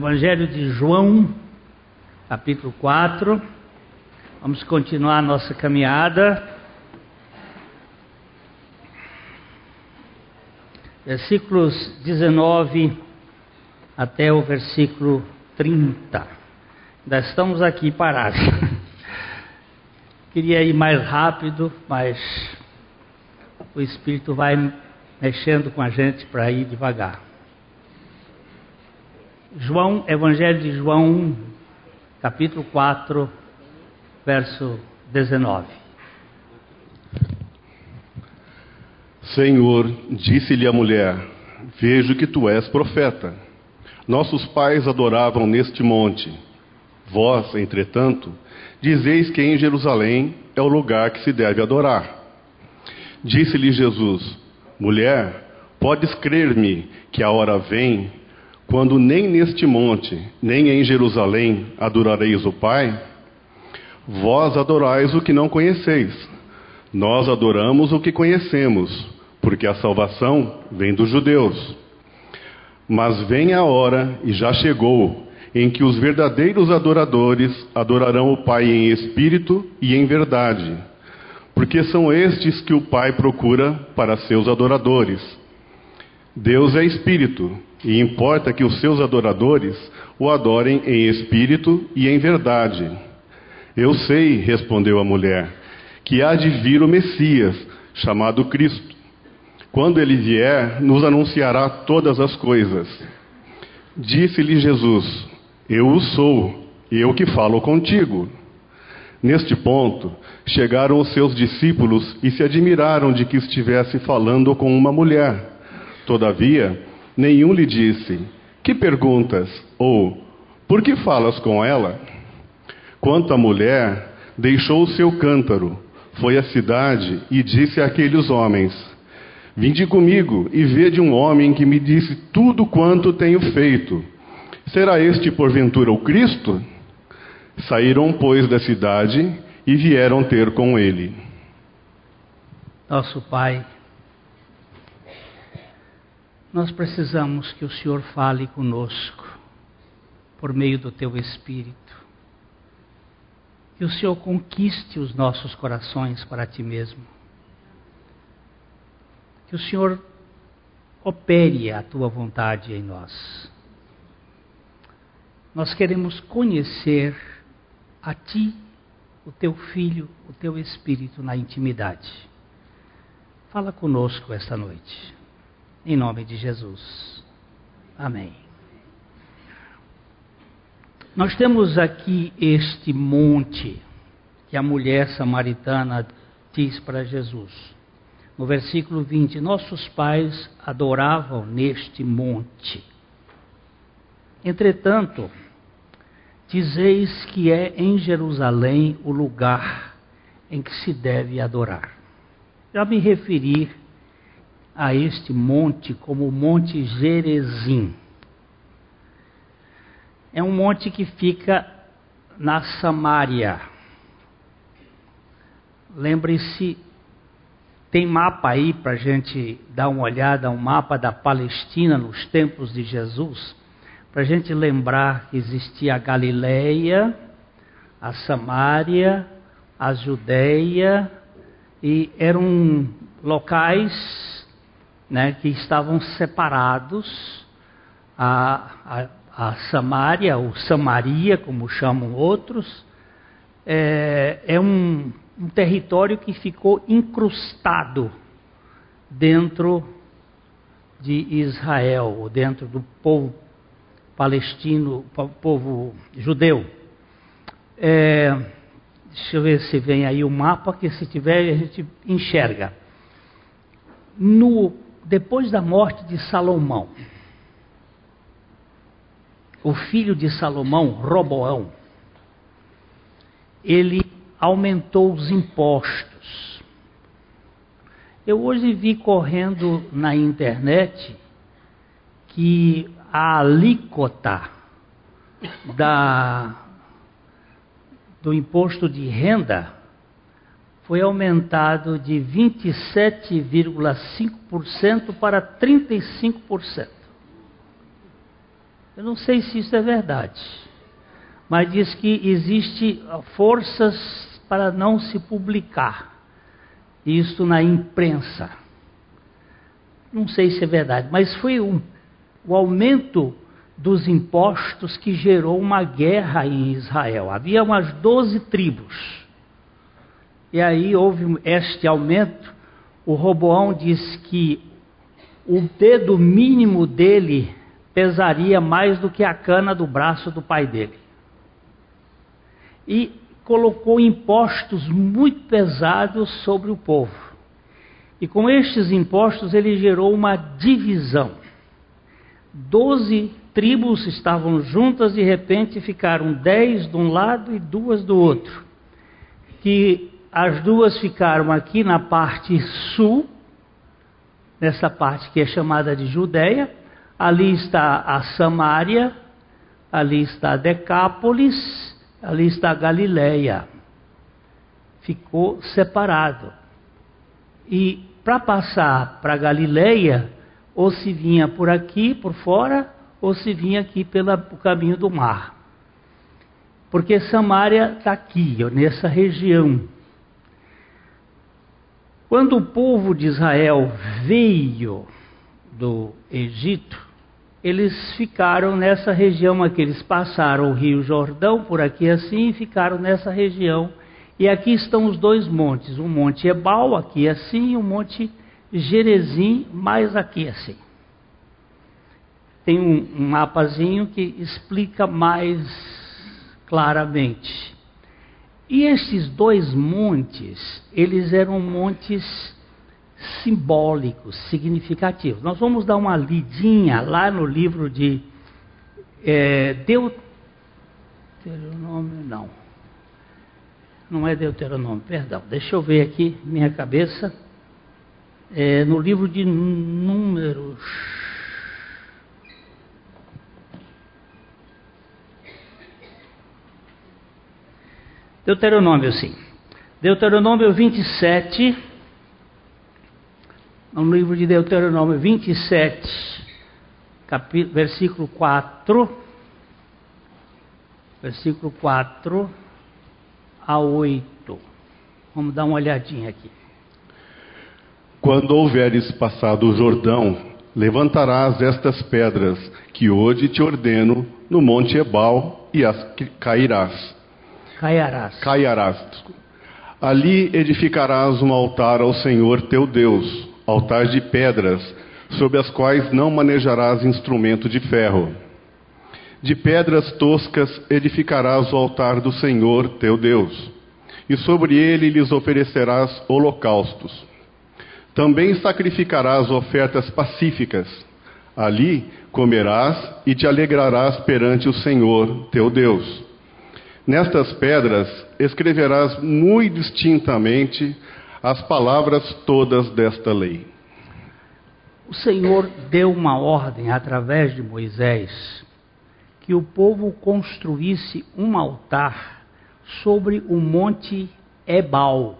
Evangelho de João, capítulo 4. Vamos continuar a nossa caminhada. Versículos 19 até o versículo 30. Ainda estamos aqui parados. Queria ir mais rápido, mas o Espírito vai mexendo com a gente para ir devagar. João, Evangelho de João, capítulo 4, verso 19. Senhor, disse-lhe a mulher: Vejo que tu és profeta. Nossos pais adoravam neste monte. Vós, entretanto, dizeis que em Jerusalém é o lugar que se deve adorar. Disse-lhe Jesus: Mulher, podes crer-me que a hora vem quando nem neste monte, nem em Jerusalém adorareis o Pai? Vós adorais o que não conheceis. Nós adoramos o que conhecemos, porque a salvação vem dos judeus. Mas vem a hora, e já chegou, em que os verdadeiros adoradores adorarão o Pai em espírito e em verdade, porque são estes que o Pai procura para seus adoradores. Deus é espírito, e importa que os seus adoradores o adorem em espírito e em verdade. Eu sei, respondeu a mulher, que há de vir o Messias, chamado Cristo. Quando ele vier, nos anunciará todas as coisas. Disse-lhe Jesus: Eu o sou, eu que falo contigo. Neste ponto, chegaram os seus discípulos e se admiraram de que estivesse falando com uma mulher. Todavia, nenhum lhe disse: Que perguntas? ou Por que falas com ela? Quanto à mulher, deixou o seu cântaro, foi à cidade e disse àqueles homens: Vinde comigo e vede um homem que me disse tudo quanto tenho feito. Será este porventura o Cristo? Saíram, pois, da cidade e vieram ter com ele. Nosso Pai, nós precisamos que o Senhor fale conosco por meio do teu Espírito. Que o Senhor conquiste os nossos corações para ti mesmo. Que o Senhor opere a tua vontade em nós. Nós queremos conhecer a ti, o teu filho, o teu espírito na intimidade. Fala conosco esta noite. Em nome de Jesus. Amém. Nós temos aqui este monte que a mulher samaritana diz para Jesus. No versículo 20: Nossos pais adoravam neste monte. Entretanto, dizeis que é em Jerusalém o lugar em que se deve adorar. Já me referi a este monte como o Monte Gerezim. É um monte que fica na Samária. Lembre-se, tem mapa aí para a gente dar uma olhada, um mapa da Palestina nos tempos de Jesus, para a gente lembrar que existia a Galileia, a Samária, a Judéia, e eram locais né, que estavam separados, a, a, a Samária, ou Samaria, como chamam outros, é, é um, um território que ficou incrustado dentro de Israel, ou dentro do povo palestino, povo judeu. É, deixa eu ver se vem aí o mapa, que se tiver a gente enxerga. No depois da morte de Salomão, o filho de Salomão, Roboão, ele aumentou os impostos. Eu hoje vi correndo na internet que a alíquota da, do imposto de renda foi aumentado de 27,5% para 35%. Eu não sei se isso é verdade, mas diz que existe forças para não se publicar isso na imprensa. Não sei se é verdade, mas foi um, o aumento dos impostos que gerou uma guerra em Israel. Havia umas 12 tribos. E aí houve este aumento. O Roboão diz que o dedo mínimo dele pesaria mais do que a cana do braço do pai dele. E colocou impostos muito pesados sobre o povo. E com estes impostos ele gerou uma divisão. Doze tribos estavam juntas, de repente ficaram dez de um lado e duas do outro. Que as duas ficaram aqui na parte sul, nessa parte que é chamada de Judéia, ali está a Samária, ali está Decápolis, ali está a Galileia. Ficou separado. E para passar para Galileia, ou se vinha por aqui, por fora, ou se vinha aqui pelo caminho do mar. Porque Samaria está aqui, nessa região. Quando o povo de Israel veio do Egito, eles ficaram nessa região aqui. Eles passaram o Rio Jordão por aqui assim e ficaram nessa região. E aqui estão os dois montes: o Monte Ebal, aqui assim, e o Monte Gerezim, mais aqui assim. Tem um, um mapazinho que explica mais claramente. E esses dois montes, eles eram montes simbólicos, significativos. Nós vamos dar uma lidinha lá no livro de é, Deuteronômio, não. Não é Deuteronômio, perdão. Deixa eu ver aqui minha cabeça. É, no livro de Números. Deuteronômio, sim. Deuteronômio 27 no livro de Deuteronômio 27, capítulo, versículo 4, versículo 4 a 8. Vamos dar uma olhadinha aqui. Quando houveres passado o Jordão, levantarás estas pedras que hoje te ordeno no monte Ebal e as cairás. Caiarás. Caiarás. Ali edificarás um altar ao Senhor teu Deus altar de pedras, sobre as quais não manejarás instrumento de ferro. De pedras toscas edificarás o altar do Senhor teu Deus, e sobre ele lhes oferecerás holocaustos. Também sacrificarás ofertas pacíficas. Ali comerás e te alegrarás perante o Senhor teu Deus. Nestas pedras escreverás muito distintamente as palavras todas desta lei. O Senhor deu uma ordem através de Moisés que o povo construísse um altar sobre o monte Ebal.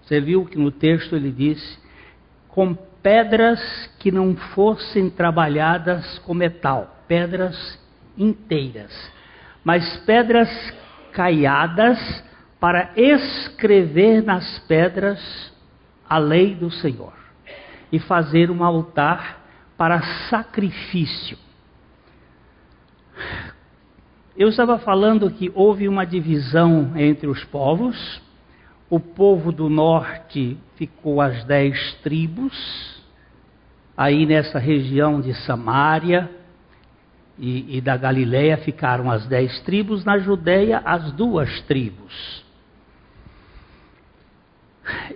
Você viu que no texto ele disse: com pedras que não fossem trabalhadas com metal, pedras inteiras, mas pedras caiadas para escrever nas pedras a lei do Senhor e fazer um altar para sacrifício. Eu estava falando que houve uma divisão entre os povos. O povo do norte ficou as dez tribos, aí nessa região de Samaria e, e da Galileia ficaram as dez tribos, na Judéia as duas tribos.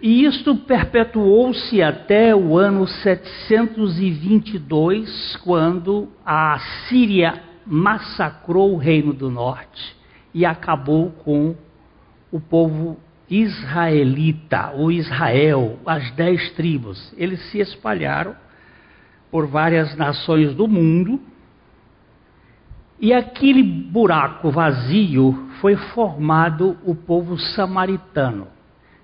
E isto perpetuou-se até o ano 722, quando a Síria massacrou o reino do norte e acabou com o povo israelita, o Israel, as dez tribos. Eles se espalharam por várias nações do mundo. E aquele buraco vazio foi formado o povo samaritano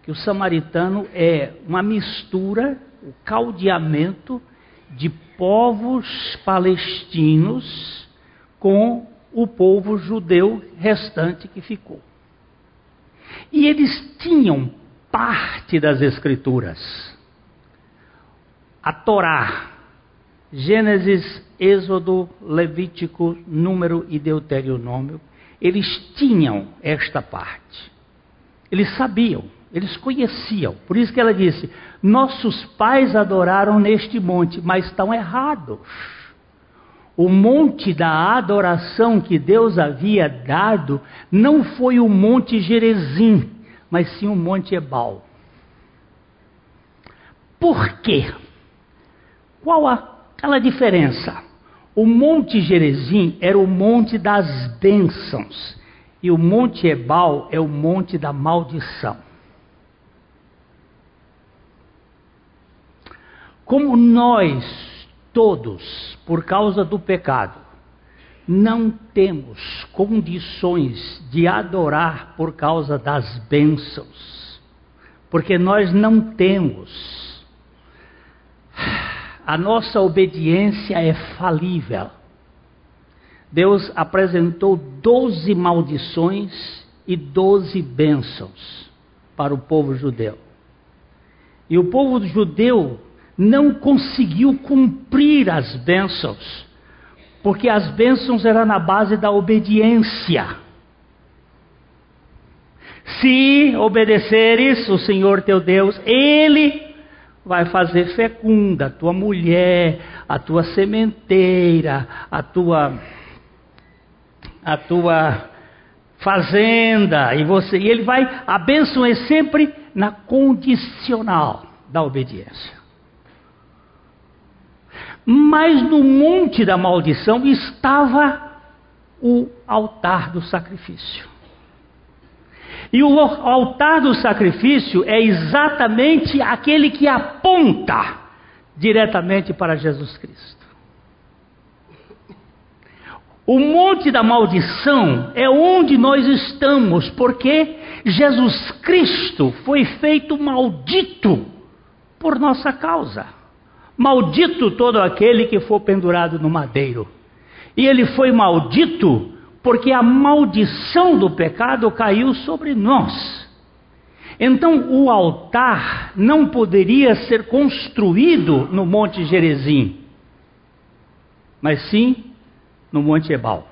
que o samaritano é uma mistura, o caldeamento de povos palestinos com o povo judeu restante que ficou. E eles tinham parte das Escrituras. A Torá, Gênesis, Êxodo, Levítico, Número e Deuteronômio, eles tinham esta parte. Eles sabiam, eles conheciam. Por isso que ela disse: Nossos pais adoraram neste monte, mas estão errados. O monte da adoração que Deus havia dado não foi o monte Gerezim, mas sim o monte Ebal. Por quê? Qual a, aquela diferença? O monte Gerezim era o monte das bênçãos e o monte Ebal é o monte da maldição. Como nós todos, por causa do pecado, não temos condições de adorar por causa das bênçãos, porque nós não temos. A nossa obediência é falível. Deus apresentou doze maldições e doze bênçãos para o povo judeu. E o povo judeu não conseguiu cumprir as bênçãos, porque as bênçãos eram na base da obediência. Se obedeceres o Senhor teu Deus, Ele vai fazer fecunda a tua mulher, a tua sementeira, a tua a tua fazenda e você e ele vai a bênção é sempre na condicional da obediência. Mas no monte da maldição estava o altar do sacrifício. E o altar do sacrifício é exatamente aquele que aponta diretamente para Jesus Cristo. O monte da maldição é onde nós estamos, porque Jesus Cristo foi feito maldito por nossa causa. Maldito todo aquele que for pendurado no madeiro. E ele foi maldito porque a maldição do pecado caiu sobre nós. Então o altar não poderia ser construído no Monte Gerezim, mas sim no Monte Ebal.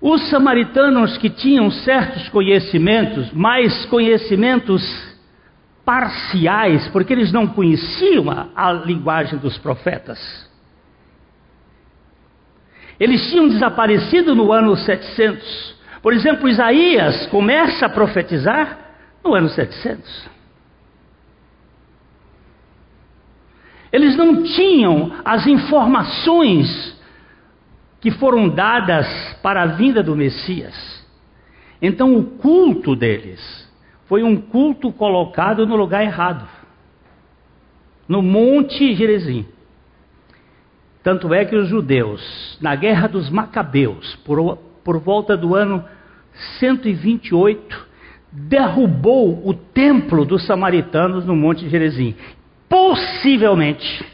Os samaritanos que tinham certos conhecimentos, mais conhecimentos parciais, porque eles não conheciam a, a linguagem dos profetas. Eles tinham desaparecido no ano 700. Por exemplo, Isaías começa a profetizar no ano 700. Eles não tinham as informações que foram dadas para a vinda do Messias. Então, o culto deles foi um culto colocado no lugar errado no Monte Gerezim. Tanto é que os judeus, na guerra dos Macabeus, por, por volta do ano 128, derrubou o templo dos samaritanos no Monte Gerezim. Possivelmente,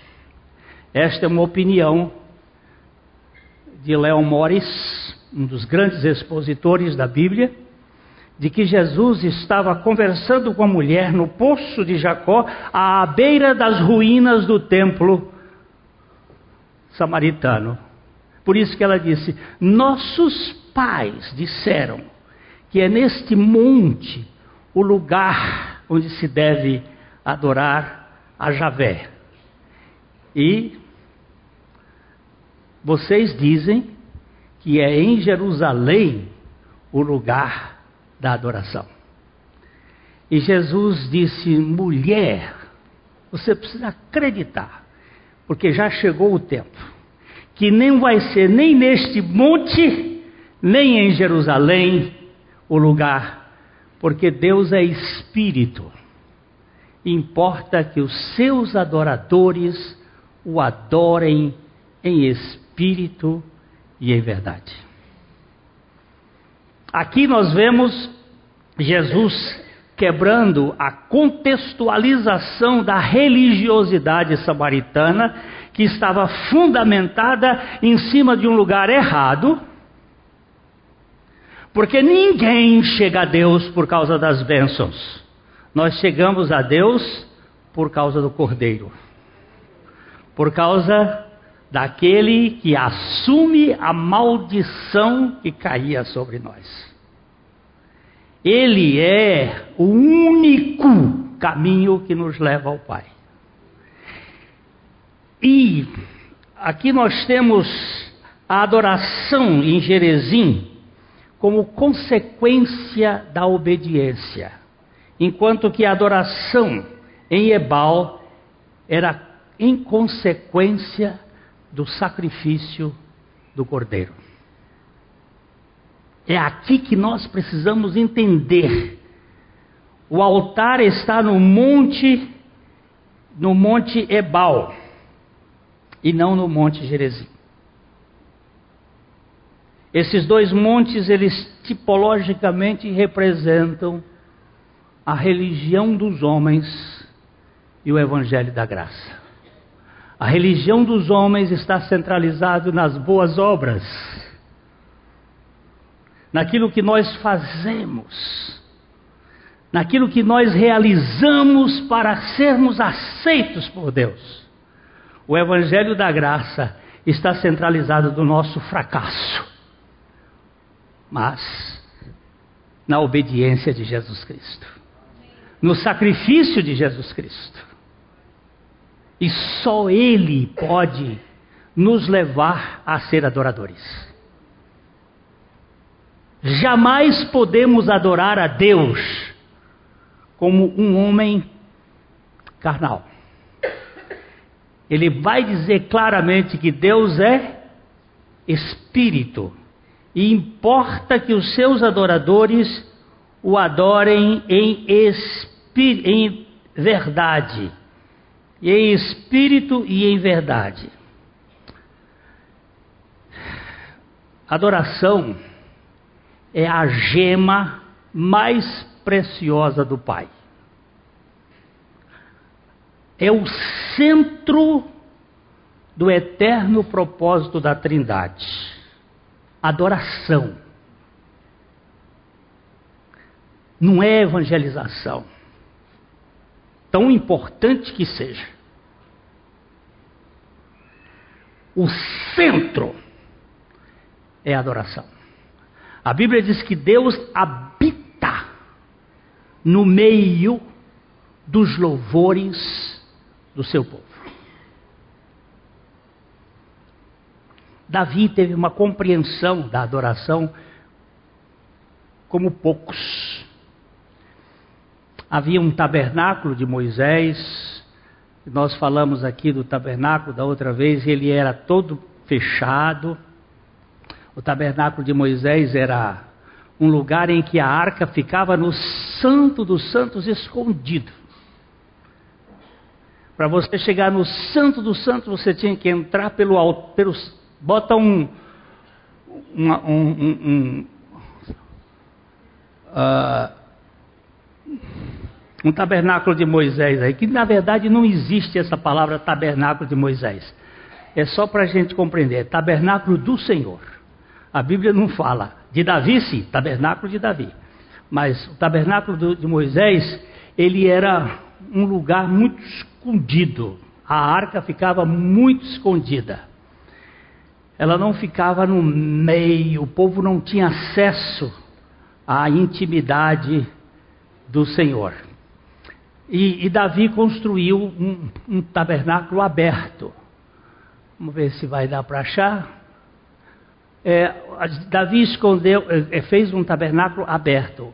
esta é uma opinião de Léo Morris, um dos grandes expositores da Bíblia, de que Jesus estava conversando com a mulher no poço de Jacó, à beira das ruínas do templo samaritano. Por isso que ela disse: Nossos pais disseram que é neste monte o lugar onde se deve adorar a Javé. E vocês dizem que é em Jerusalém o lugar da adoração. E Jesus disse: mulher, você precisa acreditar, porque já chegou o tempo, que nem vai ser nem neste monte, nem em Jerusalém o lugar, porque Deus é espírito. Importa que os seus adoradores o adorem em espírito e em verdade. Aqui nós vemos Jesus quebrando a contextualização da religiosidade samaritana, que estava fundamentada em cima de um lugar errado, porque ninguém chega a Deus por causa das bênçãos. Nós chegamos a Deus por causa do Cordeiro, por causa daquele que assume a maldição que caía sobre nós. Ele é o único caminho que nos leva ao Pai. E aqui nós temos a adoração em Jerezim como consequência da obediência, enquanto que a adoração em Ebal era em consequência do sacrifício do cordeiro. É aqui que nós precisamos entender. O altar está no monte, no monte Ebal, e não no monte Gerezim. Esses dois montes, eles tipologicamente representam a religião dos homens e o evangelho da graça. A religião dos homens está centralizada nas boas obras naquilo que nós fazemos, naquilo que nós realizamos para sermos aceitos por Deus. O Evangelho da Graça está centralizado no nosso fracasso, mas na obediência de Jesus Cristo, no sacrifício de Jesus Cristo. E só Ele pode nos levar a ser adoradores. Jamais podemos adorar a Deus como um homem carnal. Ele vai dizer claramente que Deus é espírito e importa que os seus adoradores o adorem em, em verdade, em espírito e em verdade. Adoração é a gema mais preciosa do Pai. É o centro do eterno propósito da Trindade. Adoração. Não é evangelização. Tão importante que seja. O centro é adoração. A Bíblia diz que Deus habita no meio dos louvores do seu povo. Davi teve uma compreensão da adoração como poucos. Havia um tabernáculo de Moisés, nós falamos aqui do tabernáculo da outra vez, ele era todo fechado, o tabernáculo de Moisés era um lugar em que a arca ficava no santo dos santos escondido. Para você chegar no santo dos santos, você tinha que entrar pelo pelo bota um um, um, um, uh, um tabernáculo de Moisés aí, que na verdade não existe essa palavra tabernáculo de Moisés. É só para a gente compreender, é tabernáculo do Senhor. A Bíblia não fala. De Davi, sim, tabernáculo de Davi. Mas o tabernáculo de Moisés, ele era um lugar muito escondido. A arca ficava muito escondida. Ela não ficava no meio, o povo não tinha acesso à intimidade do Senhor. E, e Davi construiu um, um tabernáculo aberto. Vamos ver se vai dar para achar. É, Davi escondeu, é, é, fez um tabernáculo aberto.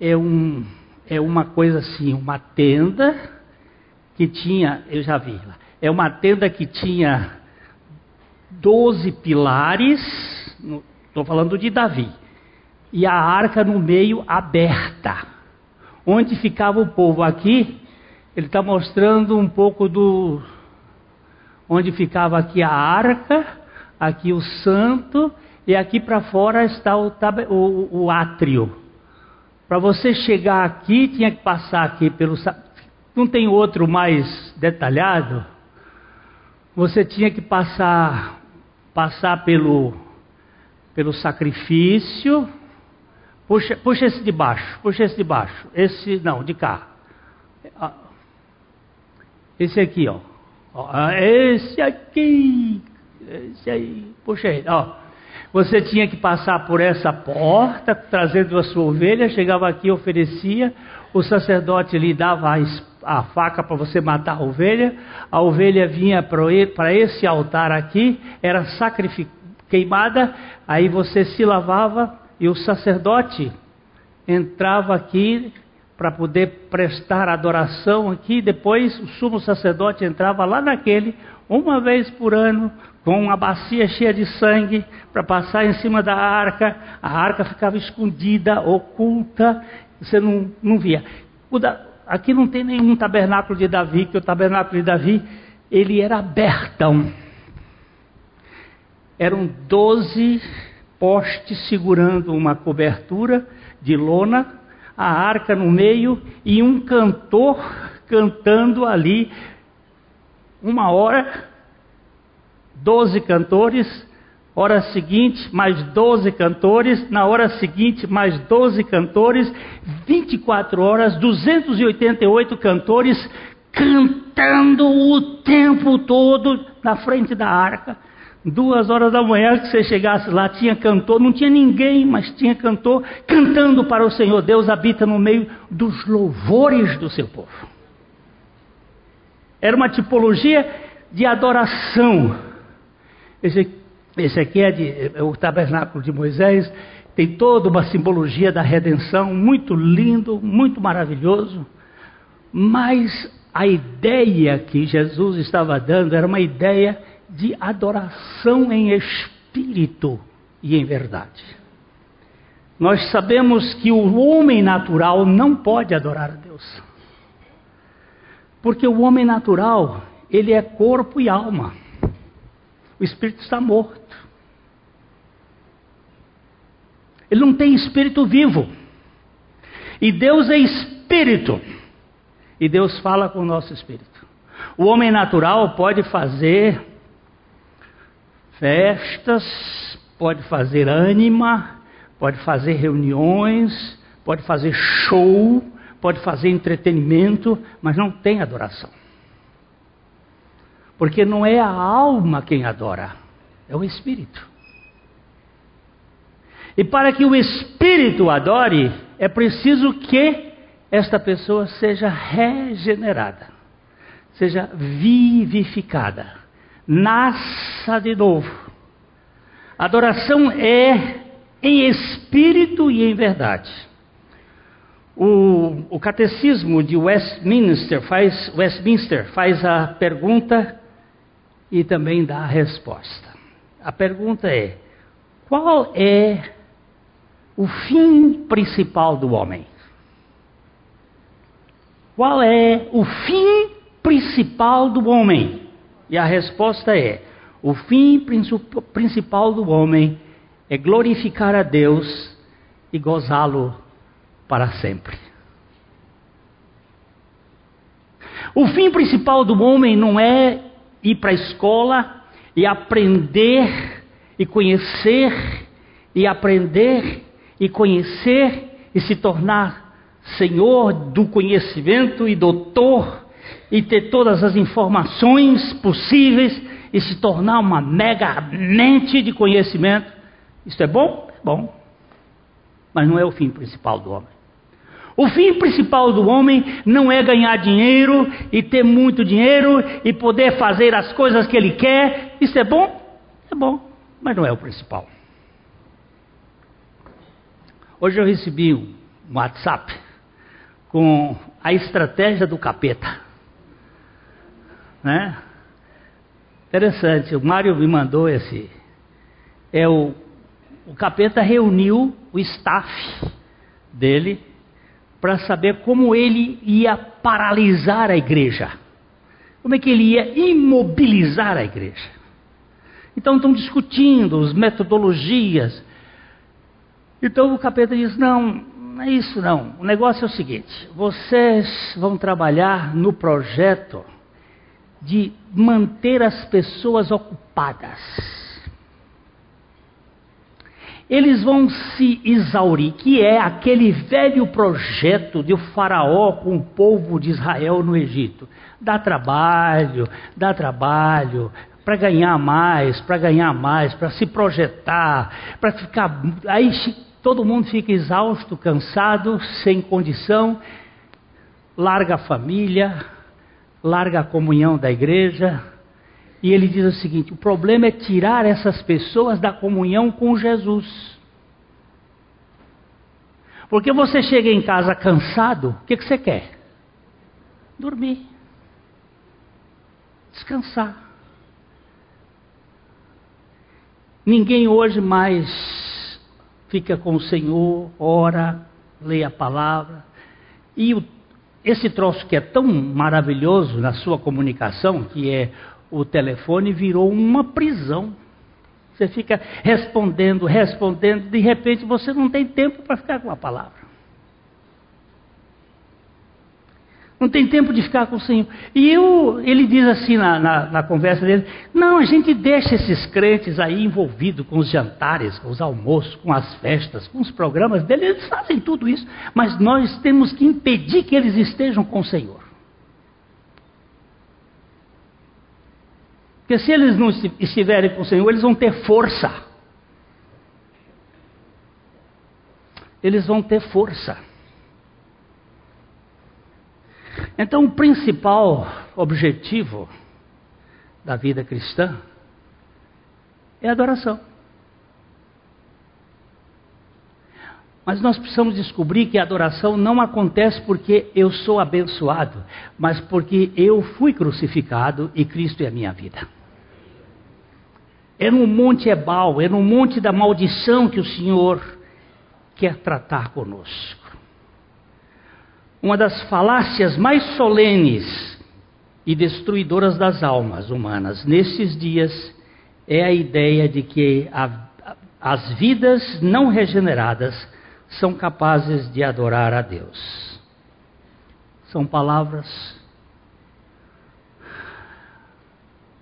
É, um, é uma coisa assim, uma tenda que tinha, eu já vi lá, é uma tenda que tinha 12 pilares, estou falando de Davi, e a arca no meio aberta. Onde ficava o povo? Aqui, ele está mostrando um pouco do. Onde ficava aqui a arca, aqui o santo, e aqui para fora está o, o, o átrio. Para você chegar aqui, tinha que passar aqui pelo. Não tem outro mais detalhado? Você tinha que passar, passar pelo, pelo sacrifício. Puxa, puxa esse de baixo, puxa esse de baixo. Esse, não, de cá. Ah, esse aqui, ó. Ah, esse aqui. Esse aí. Puxa ele, ó. Você tinha que passar por essa porta, trazendo a sua ovelha, chegava aqui, oferecia, o sacerdote lhe dava a, a faca para você matar a ovelha, a ovelha vinha para esse altar aqui, era queimada, aí você se lavava e o sacerdote entrava aqui para poder prestar adoração aqui, depois o sumo sacerdote entrava lá naquele, uma vez por ano, com uma bacia cheia de sangue para passar em cima da arca. A arca ficava escondida, oculta, você não, não via. Da, aqui não tem nenhum tabernáculo de Davi, que o tabernáculo de Davi ele era abertão. Eram doze postes segurando uma cobertura de lona, a arca no meio e um cantor cantando ali uma hora doze cantores, hora seguinte, mais doze cantores, na hora seguinte, mais doze cantores, 24 horas, 288 cantores cantando o tempo todo na frente da arca. Duas horas da manhã que você chegasse lá, tinha cantor, não tinha ninguém, mas tinha cantor, cantando para o Senhor. Deus habita no meio dos louvores do seu povo. Era uma tipologia de adoração esse, esse aqui é, de, é o tabernáculo de Moisés, tem toda uma simbologia da redenção, muito lindo, muito maravilhoso, mas a ideia que Jesus estava dando era uma ideia de adoração em espírito e em verdade. Nós sabemos que o homem natural não pode adorar a Deus. Porque o homem natural, ele é corpo e alma. O espírito está morto. Ele não tem espírito vivo. E Deus é espírito. E Deus fala com o nosso espírito. O homem natural pode fazer festas, pode fazer ânima, pode fazer reuniões, pode fazer show, pode fazer entretenimento, mas não tem adoração. Porque não é a alma quem adora, é o espírito. E para que o espírito adore, é preciso que esta pessoa seja regenerada, seja vivificada, nasça de novo. Adoração é em espírito e em verdade. O, o, catecismo de Westminster faz, Westminster faz a pergunta e também dá a resposta. A pergunta é: qual é o fim principal do homem? Qual é o fim principal do homem? E a resposta é: o fim principal do homem é glorificar a Deus e gozá-lo para sempre. O fim principal do homem não é ir para a escola e aprender e conhecer e aprender e conhecer e se tornar senhor do conhecimento e doutor e ter todas as informações possíveis e se tornar uma mega mente de conhecimento. Isso é bom? É bom. Mas não é o fim principal do homem. O fim principal do homem não é ganhar dinheiro e ter muito dinheiro e poder fazer as coisas que ele quer. Isso é bom? É bom, mas não é o principal. Hoje eu recebi um WhatsApp com a estratégia do capeta. Né? Interessante, o Mário me mandou esse. É o, o capeta reuniu o staff dele para saber como ele ia paralisar a igreja. Como é que ele ia imobilizar a igreja. Então estão discutindo as metodologias. Então o capeta diz: não, Não é isso não. O negócio é o seguinte: vocês vão trabalhar no projeto de manter as pessoas ocupadas. Eles vão se exaurir, que é aquele velho projeto de o faraó com o povo de Israel no Egito. Dá trabalho, dá trabalho, para ganhar mais, para ganhar mais, para se projetar, para ficar. Aí todo mundo fica exausto, cansado, sem condição, larga a família, larga a comunhão da igreja. E ele diz o seguinte: o problema é tirar essas pessoas da comunhão com Jesus. Porque você chega em casa cansado, o que, que você quer? Dormir. Descansar. Ninguém hoje mais fica com o Senhor, ora, lê a palavra. E o, esse troço que é tão maravilhoso na sua comunicação, que é o telefone, virou uma prisão. Você fica respondendo, respondendo, de repente você não tem tempo para ficar com a palavra. Não tem tempo de ficar com o Senhor. E eu, ele diz assim na, na, na, conversa dele: não, a gente deixa esses crentes aí envolvidos com os jantares, com os almoços, com as festas, com os programas dele, eles fazem tudo isso, mas nós temos que impedir que eles estejam com o Senhor. Porque se eles não estiverem com o Senhor, eles vão ter força. Eles vão ter força. Então, o principal objetivo da vida cristã é adoração. Mas nós precisamos descobrir que a adoração não acontece porque eu sou abençoado, mas porque eu fui crucificado e Cristo é a minha vida. É no Monte Ebal, é no Monte da Maldição que o Senhor quer tratar conosco uma das falácias mais solenes e destruidoras das almas humanas nesses dias é a ideia de que a, as vidas não regeneradas são capazes de adorar a Deus. São palavras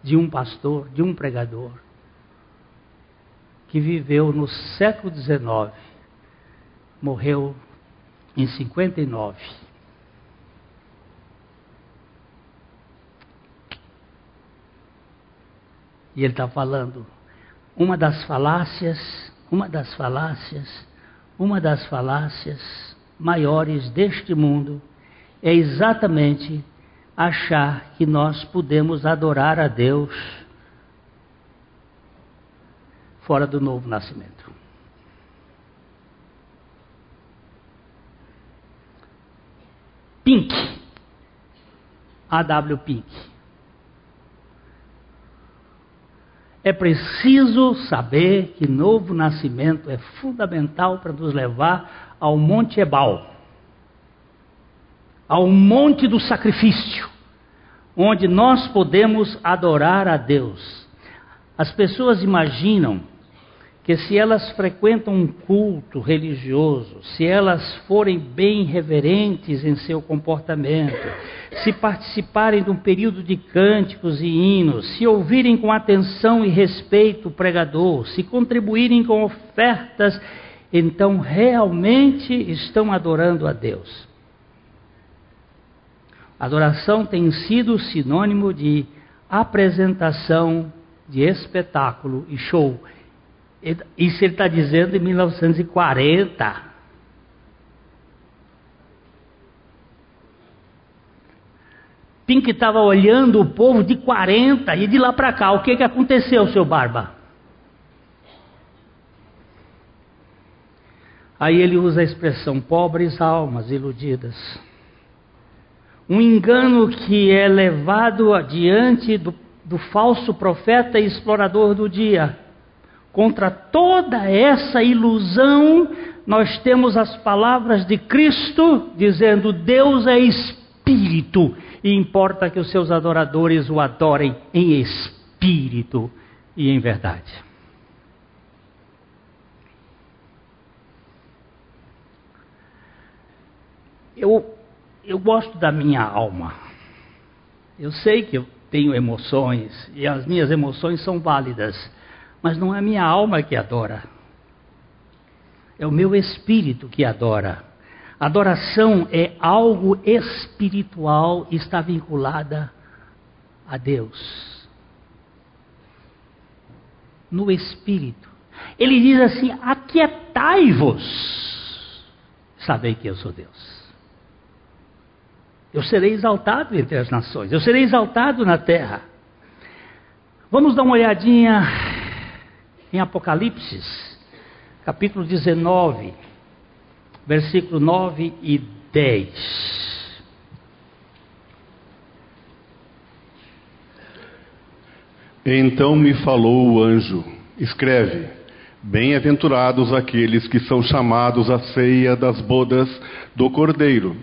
de um pastor, de um pregador, que viveu no século XIX, morreu em 59 E ele está falando, uma das falácias, uma das falácias, uma das falácias maiores deste mundo é exatamente achar que nós podemos adorar a Deus fora do novo nascimento. Pink, A.W. Pink É preciso saber que novo nascimento é fundamental para nos levar ao Monte Ebal, ao monte do sacrifício, onde nós podemos adorar a Deus. As pessoas imaginam que se elas frequentam um culto religioso, se elas forem bem reverentes em seu comportamento, se participarem de um período de cânticos e hinos, se ouvirem com atenção e respeito o pregador, se contribuírem com ofertas, então realmente estão adorando a Deus. Adoração tem sido sinônimo de apresentação, de espetáculo e show isso ele está dizendo em 1940. Pink estava olhando o povo de 40 e de lá para cá. O que, que aconteceu, seu Barba? Aí ele usa a expressão pobres almas iludidas. Um engano que é levado adiante do, do falso profeta e explorador do dia Contra toda essa ilusão, nós temos as palavras de Cristo dizendo: Deus é espírito e importa que os seus adoradores o adorem em espírito e em verdade. Eu, eu gosto da minha alma. Eu sei que eu tenho emoções e as minhas emoções são válidas, mas não é a minha alma que adora. É o meu espírito que adora. Adoração é algo espiritual e está vinculada a Deus. No espírito. Ele diz assim: Aquietai-vos, sabei que eu sou Deus. Eu serei exaltado entre as nações, eu serei exaltado na terra. Vamos dar uma olhadinha em Apocalipse, capítulo 19, versículo 9 e 10. Então me falou o anjo: Escreve, bem-aventurados aqueles que são chamados à ceia das bodas do Cordeiro.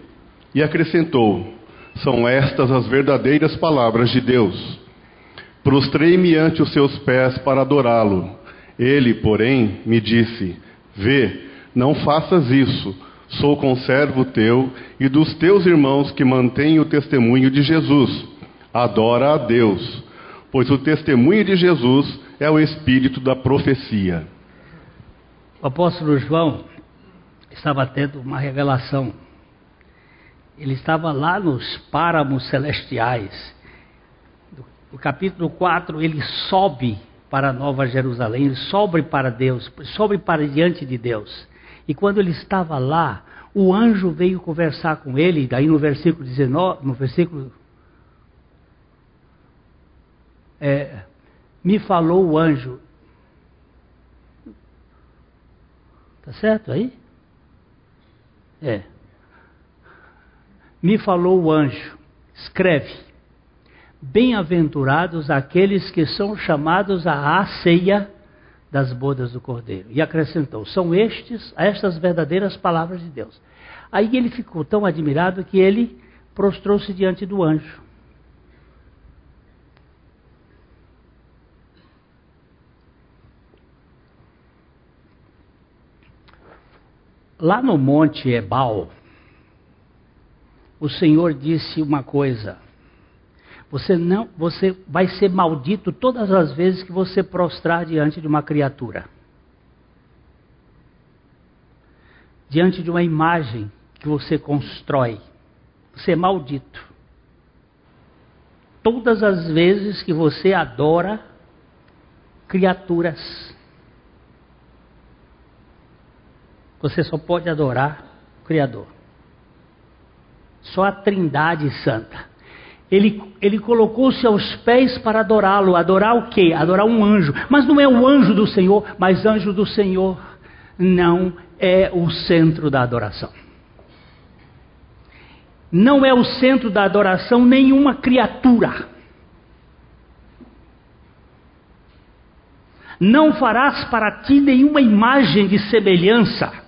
E acrescentou: São estas as verdadeiras palavras de Deus. Prostrei-me ante os seus pés para adorá-lo. Ele, porém, me disse: Vê, não faças isso. Sou conservo teu e dos teus irmãos que mantêm o testemunho de Jesus. Adora a Deus, pois o testemunho de Jesus é o espírito da profecia. O apóstolo João estava tendo uma revelação ele estava lá nos páramos celestiais. No capítulo 4, ele sobe para Nova Jerusalém, ele sobe para Deus, sobe para diante de Deus. E quando ele estava lá, o anjo veio conversar com ele, daí no versículo 19, no versículo é, me falou o anjo. Tá certo aí? É me falou o anjo: escreve, bem-aventurados aqueles que são chamados à ceia das bodas do Cordeiro. E acrescentou: são estes, estas verdadeiras palavras de Deus. Aí ele ficou tão admirado que ele prostrou-se diante do anjo. Lá no Monte Ebal, o Senhor disse uma coisa: você não, você vai ser maldito todas as vezes que você prostrar diante de uma criatura. Diante de uma imagem que você constrói. Você é maldito. Todas as vezes que você adora criaturas. Você só pode adorar o Criador. Só a Trindade Santa. Ele, ele colocou-se aos pés para adorá-lo. Adorar o quê? Adorar um anjo. Mas não é o anjo do Senhor, mas anjo do Senhor não é o centro da adoração. Não é o centro da adoração nenhuma criatura. Não farás para ti nenhuma imagem de semelhança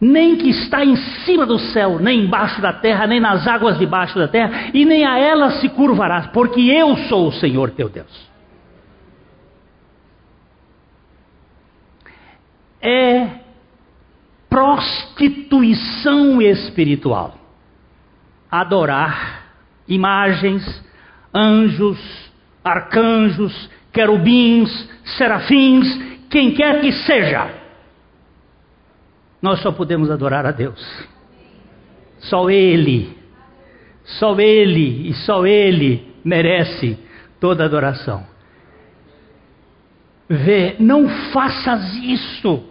nem que está em cima do céu, nem embaixo da terra, nem nas águas debaixo da terra, e nem a ela se curvarás, porque eu sou o Senhor teu Deus. É prostituição espiritual. Adorar imagens, anjos, arcanjos, querubins, serafins, quem quer que seja nós só podemos adorar a Deus. Só Ele, só Ele e só Ele merece toda adoração. Vê, não faças isso.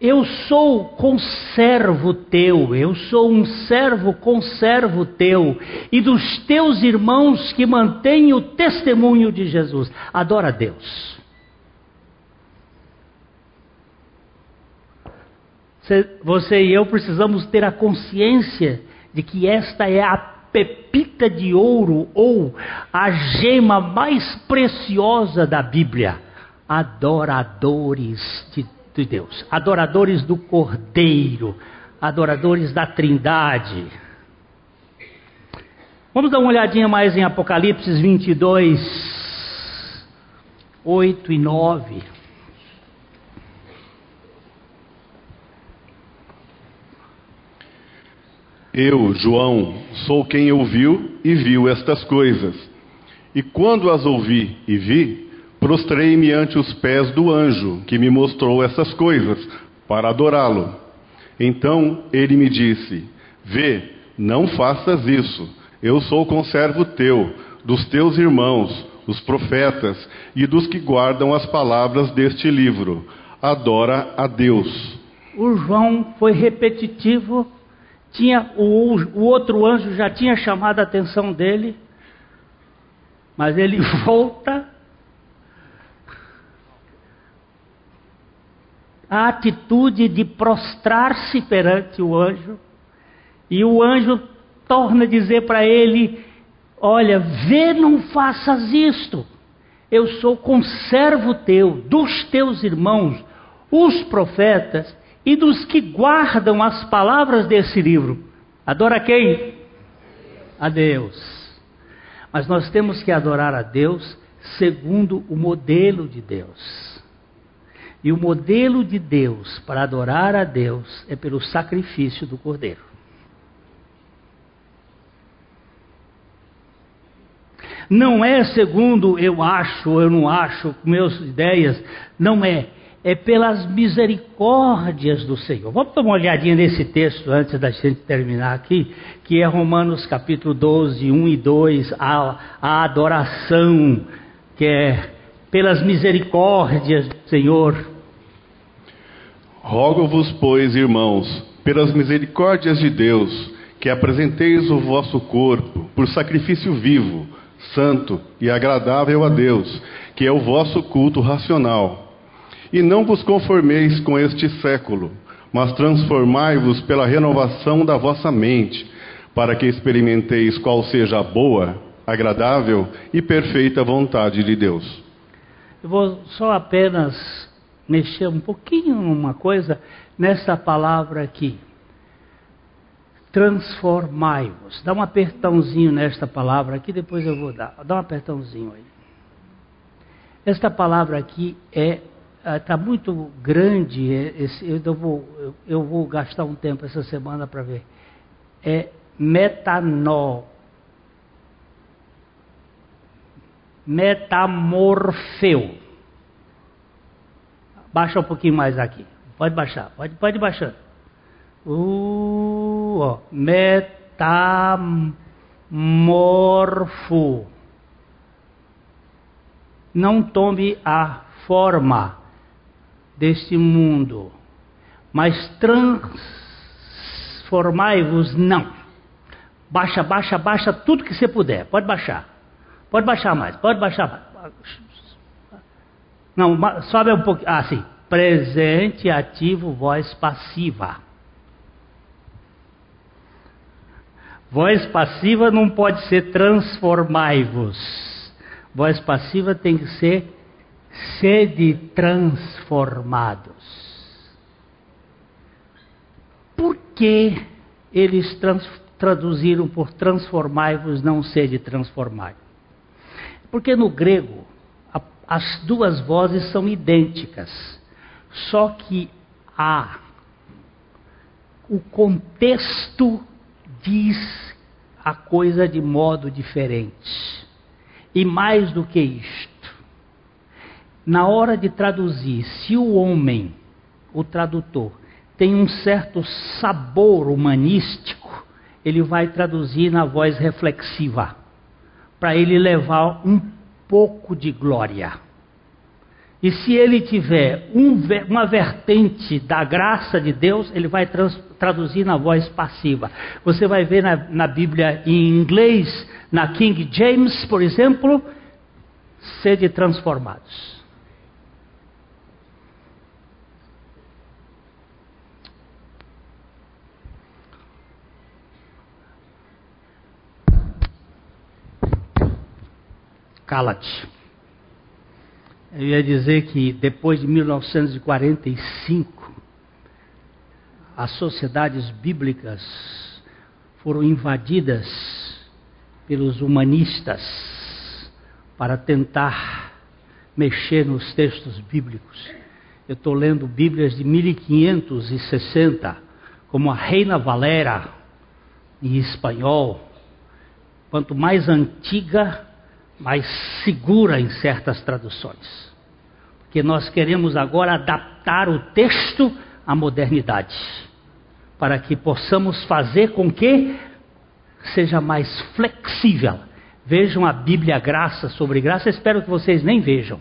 Eu sou conservo teu, eu sou um servo conservo teu, e dos teus irmãos que mantêm o testemunho de Jesus. Adora a Deus. Você e eu precisamos ter a consciência de que esta é a pepita de ouro ou a gema mais preciosa da Bíblia. Adoradores de, de Deus, adoradores do Cordeiro, adoradores da Trindade. Vamos dar uma olhadinha mais em Apocalipse 22, 8 e 9. Eu, João, sou quem ouviu e viu estas coisas. E quando as ouvi e vi, prostrei-me ante os pés do anjo que me mostrou essas coisas, para adorá-lo. Então ele me disse: Vê, não faças isso. Eu sou conservo teu, dos teus irmãos, os profetas, e dos que guardam as palavras deste livro. Adora a Deus. O João foi repetitivo tinha o, o outro anjo já tinha chamado a atenção dele, mas ele volta a atitude de prostrar-se perante o anjo, e o anjo torna a dizer para ele: Olha, vê, não faças isto. Eu sou conservo teu, dos teus irmãos, os profetas, e dos que guardam as palavras desse livro. Adora quem? A Deus. Mas nós temos que adorar a Deus segundo o modelo de Deus. E o modelo de Deus para adorar a Deus é pelo sacrifício do Cordeiro. Não é segundo eu acho, eu não acho, meus ideias, não é é pelas misericórdias do Senhor. Vamos dar uma olhadinha nesse texto antes da gente terminar aqui, que é Romanos capítulo 12, 1 e 2, a, a adoração, que é pelas misericórdias do Senhor. Rogo-vos, pois, irmãos, pelas misericórdias de Deus, que apresenteis o vosso corpo por sacrifício vivo, santo e agradável a Deus, que é o vosso culto racional. E não vos conformeis com este século, mas transformai-vos pela renovação da vossa mente, para que experimenteis qual seja a boa, agradável e perfeita vontade de Deus. Eu vou só apenas mexer um pouquinho numa coisa nessa palavra aqui. Transformai-vos. Dá um apertãozinho nesta palavra aqui, depois eu vou dar. Dá um apertãozinho aí. Esta palavra aqui é está ah, muito grande. É, esse, eu, vou, eu, vou gastar um tempo essa semana para ver. É metanol. Metamorfeu. Baixa um pouquinho mais aqui. Pode baixar, pode, pode baixar. Uh, ó, metamorfo. Não tome a forma deste mundo, mas transformai-vos não. Baixa, baixa, baixa tudo que você puder. Pode baixar. Pode baixar mais. Pode baixar mais. Não, sobe um pouquinho. Ah, sim. Presente, ativo, voz passiva. Voz passiva não pode ser transformai-vos. Voz passiva tem que ser sede transformados. Por que eles trans, traduziram por transformai-vos, não sede transformai? Porque no grego a, as duas vozes são idênticas, só que há o contexto diz a coisa de modo diferente. E mais do que isto, na hora de traduzir, se o homem, o tradutor, tem um certo sabor humanístico, ele vai traduzir na voz reflexiva, para ele levar um pouco de glória. E se ele tiver um, uma vertente da graça de Deus, ele vai trans, traduzir na voz passiva. Você vai ver na, na Bíblia em inglês, na King James, por exemplo, sede transformados. Cala-te. Eu ia dizer que depois de 1945, as sociedades bíblicas foram invadidas pelos humanistas para tentar mexer nos textos bíblicos. Eu estou lendo Bíblias de 1560, como a Reina Valera, em espanhol, quanto mais antiga, mais segura em certas traduções. Porque nós queremos agora adaptar o texto à modernidade, para que possamos fazer com que seja mais flexível. Vejam a Bíblia Graça sobre Graça, espero que vocês nem vejam,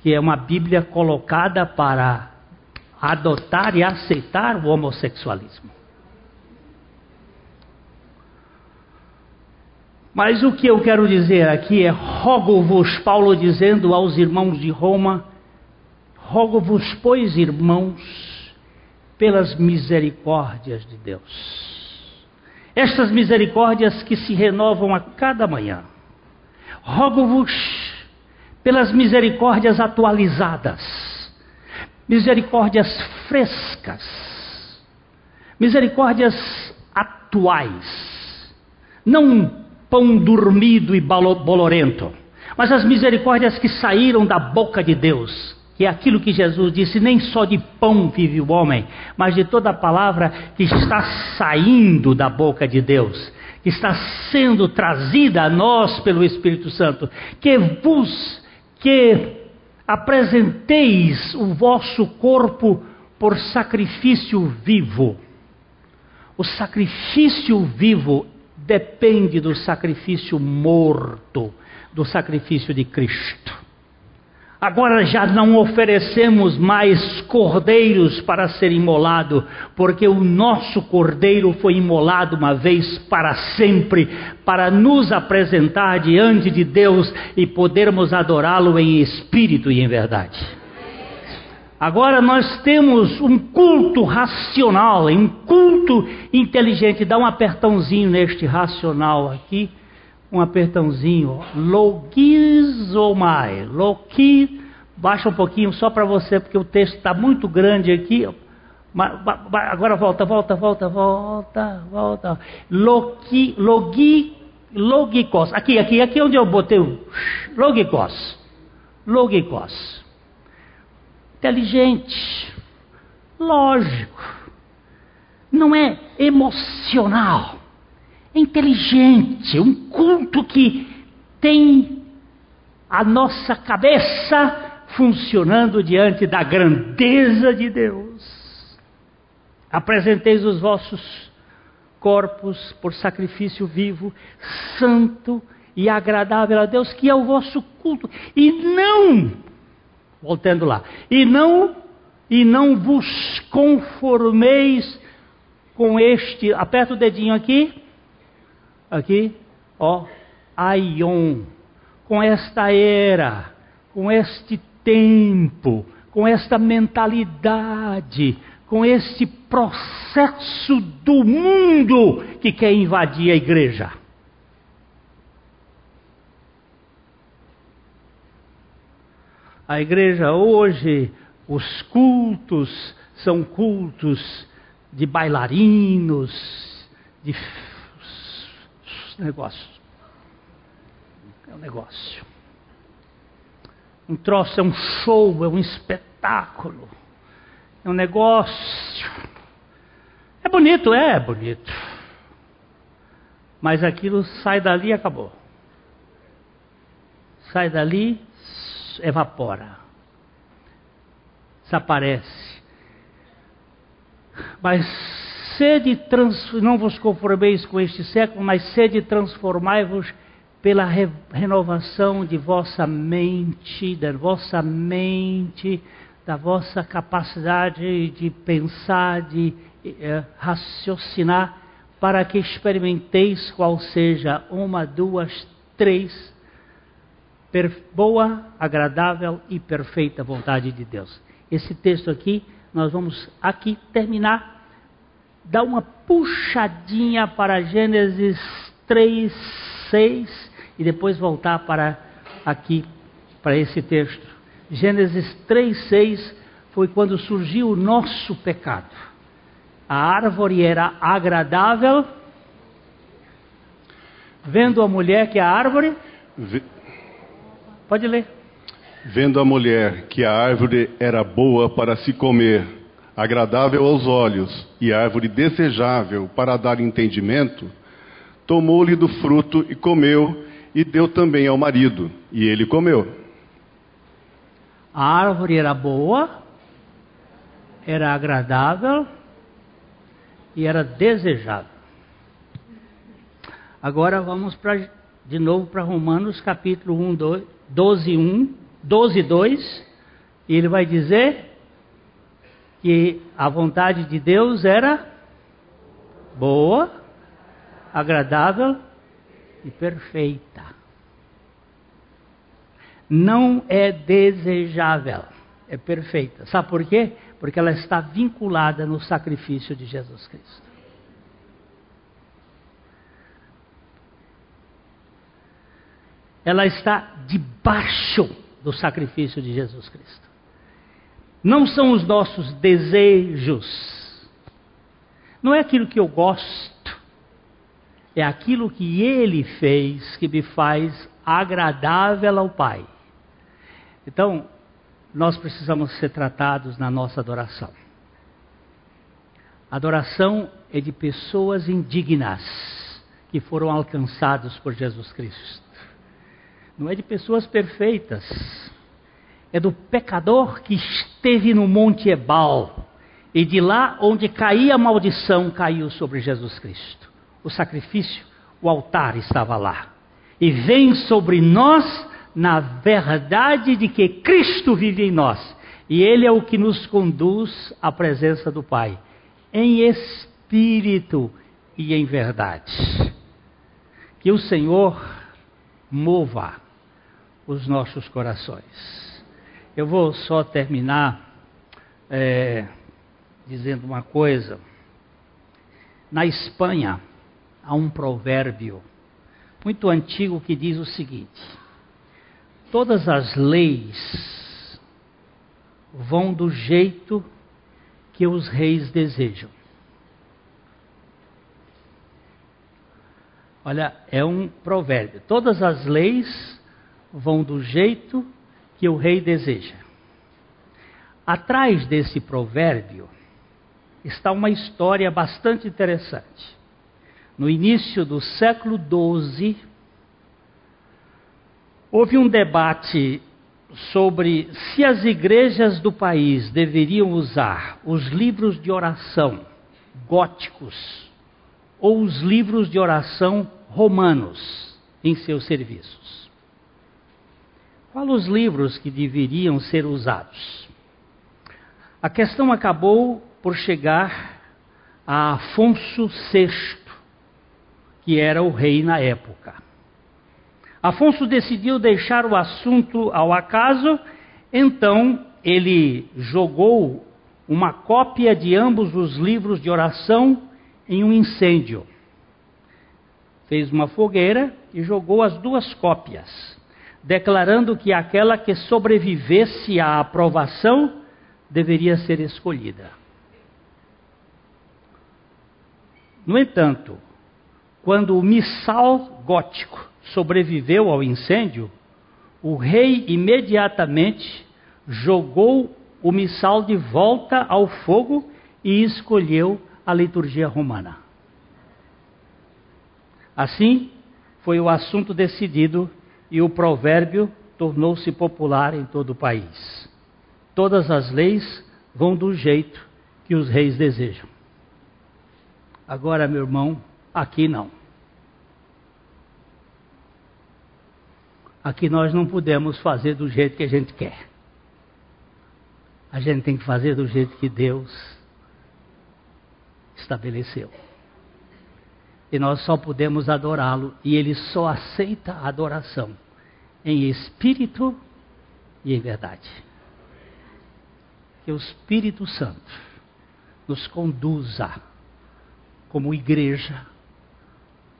que é uma Bíblia colocada para adotar e aceitar o homossexualismo. Mas o que eu quero dizer aqui é: rogo-vos, Paulo dizendo aos irmãos de Roma, rogo-vos, pois, irmãos, pelas misericórdias de Deus. Estas misericórdias que se renovam a cada manhã. Rogo-vos pelas misericórdias atualizadas, misericórdias frescas, misericórdias atuais, não pão dormido e bolorento, mas as misericórdias que saíram da boca de Deus, que é aquilo que Jesus disse: nem só de pão vive o homem, mas de toda palavra que está saindo da boca de Deus, que está sendo trazida a nós pelo Espírito Santo, que vos, que apresenteis o vosso corpo por sacrifício vivo. O sacrifício vivo depende do sacrifício morto, do sacrifício de Cristo. Agora já não oferecemos mais cordeiros para ser imolado, porque o nosso cordeiro foi imolado uma vez para sempre, para nos apresentar diante de Deus e podermos adorá-lo em espírito e em verdade. Agora nós temos um culto racional, um culto inteligente. Dá um apertãozinho neste racional aqui. Um apertãozinho. Logizomai. Loki. Baixa um pouquinho só para você, porque o texto está muito grande aqui. Agora volta, volta, volta, volta, volta. Loki, logi, logikos. Aqui, aqui, aqui onde eu botei o logikos. Logikos inteligente, lógico, não é emocional, é inteligente, um culto que tem a nossa cabeça funcionando diante da grandeza de Deus. Apresenteis os vossos corpos por sacrifício vivo, santo e agradável a Deus, que é o vosso culto, e não Voltando lá. E não e não vos conformeis com este, aperta o dedinho aqui, aqui, ó, aion, com esta era, com este tempo, com esta mentalidade, com este processo do mundo que quer invadir a igreja. A igreja hoje, os cultos são cultos de bailarinos, de negócios. É um negócio. Um troço é um show, é um espetáculo. É um negócio. É bonito, é bonito. Mas aquilo sai dali e acabou. Sai dali, evapora, desaparece. Mas sede, trans, não vos conformeis com este século, mas sede transformai-vos pela re, renovação de vossa mente, da vossa mente, da vossa capacidade de pensar, de eh, raciocinar, para que experimenteis qual seja uma, duas, três boa, agradável e perfeita vontade de Deus. Esse texto aqui, nós vamos aqui terminar, dar uma puxadinha para Gênesis 3, 6 e depois voltar para aqui, para esse texto. Gênesis 3, 6 foi quando surgiu o nosso pecado. A árvore era agradável, vendo a mulher que a árvore. Pode ler. Vendo a mulher que a árvore era boa para se comer, agradável aos olhos e árvore desejável para dar entendimento, tomou-lhe do fruto e comeu, e deu também ao marido, e ele comeu. A árvore era boa, era agradável e era desejável. Agora vamos pra, de novo para Romanos capítulo 1, 2, 12, 1, 12, 2, e ele vai dizer que a vontade de Deus era boa, agradável e perfeita. Não é desejável, é perfeita. Sabe por quê? Porque ela está vinculada no sacrifício de Jesus Cristo. Ela está debaixo do sacrifício de Jesus Cristo. Não são os nossos desejos. Não é aquilo que eu gosto é aquilo que ele fez que me faz agradável ao Pai. Então, nós precisamos ser tratados na nossa adoração. Adoração é de pessoas indignas que foram alcançados por Jesus Cristo. Não é de pessoas perfeitas. É do pecador que esteve no Monte Ebal e de lá onde caía a maldição caiu sobre Jesus Cristo o sacrifício, o altar estava lá. E vem sobre nós na verdade de que Cristo vive em nós. E Ele é o que nos conduz à presença do Pai, em espírito e em verdade. Que o Senhor mova os nossos corações. Eu vou só terminar é, dizendo uma coisa. Na Espanha, há um provérbio muito antigo que diz o seguinte: todas as leis vão do jeito que os reis desejam. Olha, é um provérbio. Todas as leis vão do jeito que o rei deseja. Atrás desse provérbio está uma história bastante interessante no início do século XII, houve um debate sobre se as igrejas do país deveriam usar os livros de oração góticos ou os livros de oração romanos em seus serviços. Qual os livros que deveriam ser usados? A questão acabou por chegar a Afonso VI, que era o rei na época. Afonso decidiu deixar o assunto ao acaso, então ele jogou uma cópia de ambos os livros de oração em um incêndio. Fez uma fogueira e jogou as duas cópias, declarando que aquela que sobrevivesse à aprovação deveria ser escolhida. No entanto, quando o missal gótico sobreviveu ao incêndio, o rei imediatamente jogou o missal de volta ao fogo e escolheu a liturgia romana. Assim, foi o assunto decidido e o provérbio tornou-se popular em todo o país. Todas as leis vão do jeito que os reis desejam. Agora, meu irmão, Aqui não. Aqui nós não podemos fazer do jeito que a gente quer. A gente tem que fazer do jeito que Deus estabeleceu. E nós só podemos adorá-lo, e ele só aceita a adoração em espírito e em verdade. Que o Espírito Santo nos conduza como igreja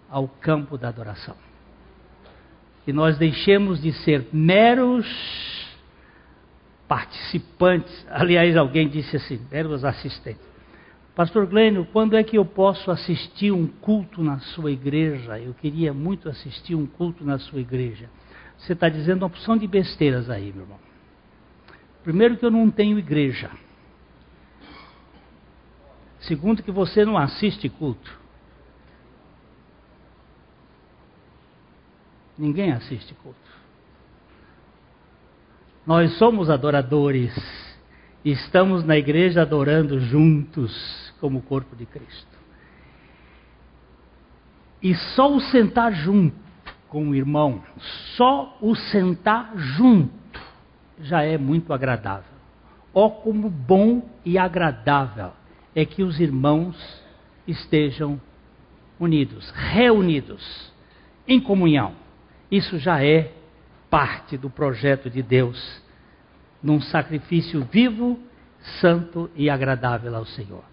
ao campo da adoração. Que nós deixemos de ser meros participantes. Aliás, alguém disse assim, meros assistentes. Pastor Glênio, quando é que eu posso assistir um culto na sua igreja? Eu queria muito assistir um culto na sua igreja. Você está dizendo uma opção de besteiras aí, meu irmão. Primeiro que eu não tenho igreja. Segundo, que você não assiste culto. Ninguém assiste culto. Nós somos adoradores. Estamos na igreja adorando juntos como o corpo de Cristo. E só o sentar junto com o irmão, só o sentar junto já é muito agradável. Ó oh, como bom e agradável é que os irmãos estejam unidos, reunidos, em comunhão. Isso já é parte do projeto de Deus, num sacrifício vivo, santo e agradável ao Senhor.